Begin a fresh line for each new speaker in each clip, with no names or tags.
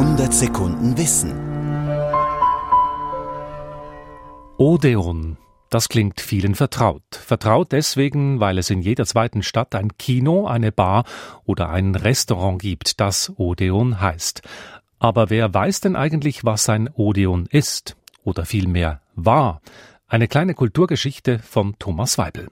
100 Sekunden Wissen.
Odeon. Das klingt vielen vertraut. Vertraut deswegen, weil es in jeder zweiten Stadt ein Kino, eine Bar oder ein Restaurant gibt, das Odeon heißt. Aber wer weiß denn eigentlich, was ein Odeon ist? Oder vielmehr war? Eine kleine Kulturgeschichte von Thomas Weibel.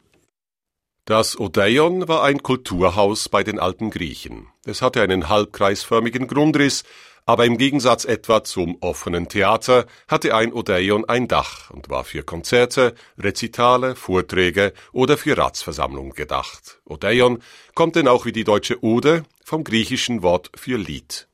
Das Odeion war ein Kulturhaus bei den alten Griechen. Es hatte einen halbkreisförmigen Grundriss, aber im Gegensatz etwa zum offenen Theater hatte ein Odeion ein Dach und war für Konzerte, Rezitale, Vorträge oder für Ratsversammlungen gedacht. Odeion kommt denn auch wie die deutsche Ode vom griechischen Wort für Lied.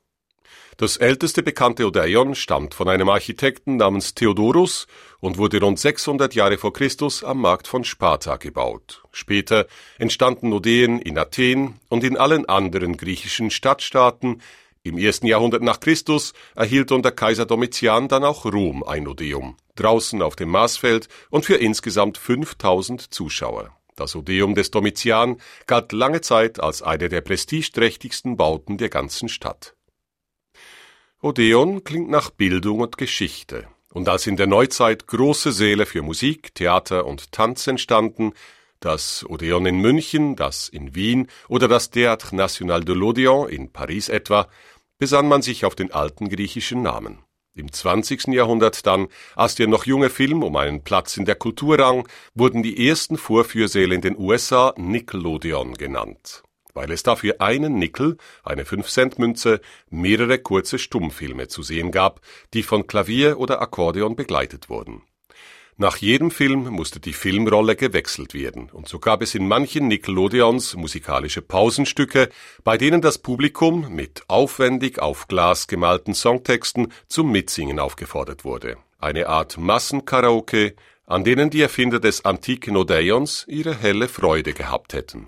Das älteste bekannte Odeion stammt von einem Architekten namens Theodorus und wurde rund 600 Jahre vor Christus am Markt von Sparta gebaut. Später entstanden Odeen in Athen und in allen anderen griechischen Stadtstaaten. Im ersten Jahrhundert nach Christus erhielt unter Kaiser Domitian dann auch Rom ein Odeum, draußen auf dem Marsfeld und für insgesamt 5000 Zuschauer. Das Odeum des Domitian galt lange Zeit als eine der prestigeträchtigsten Bauten der ganzen Stadt. Odeon klingt nach Bildung und Geschichte. Und als in der Neuzeit große Säle für Musik, Theater und Tanz entstanden, das Odeon in München, das in Wien oder das Théâtre National de l'Odéon in Paris etwa, besann man sich auf den alten griechischen Namen. Im 20. Jahrhundert dann, als der noch junge Film um einen Platz in der Kultur rang, wurden die ersten Vorführsäle in den USA Nickelodeon genannt weil es dafür einen Nickel, eine 5-Cent-Münze, mehrere kurze Stummfilme zu sehen gab, die von Klavier oder Akkordeon begleitet wurden. Nach jedem Film musste die Filmrolle gewechselt werden, und so gab es in manchen Nickelodeons musikalische Pausenstücke, bei denen das Publikum mit aufwendig auf Glas gemalten Songtexten zum Mitsingen aufgefordert wurde. Eine Art Massenkaraoke, an denen die Erfinder des antiken Odeons ihre helle Freude gehabt hätten.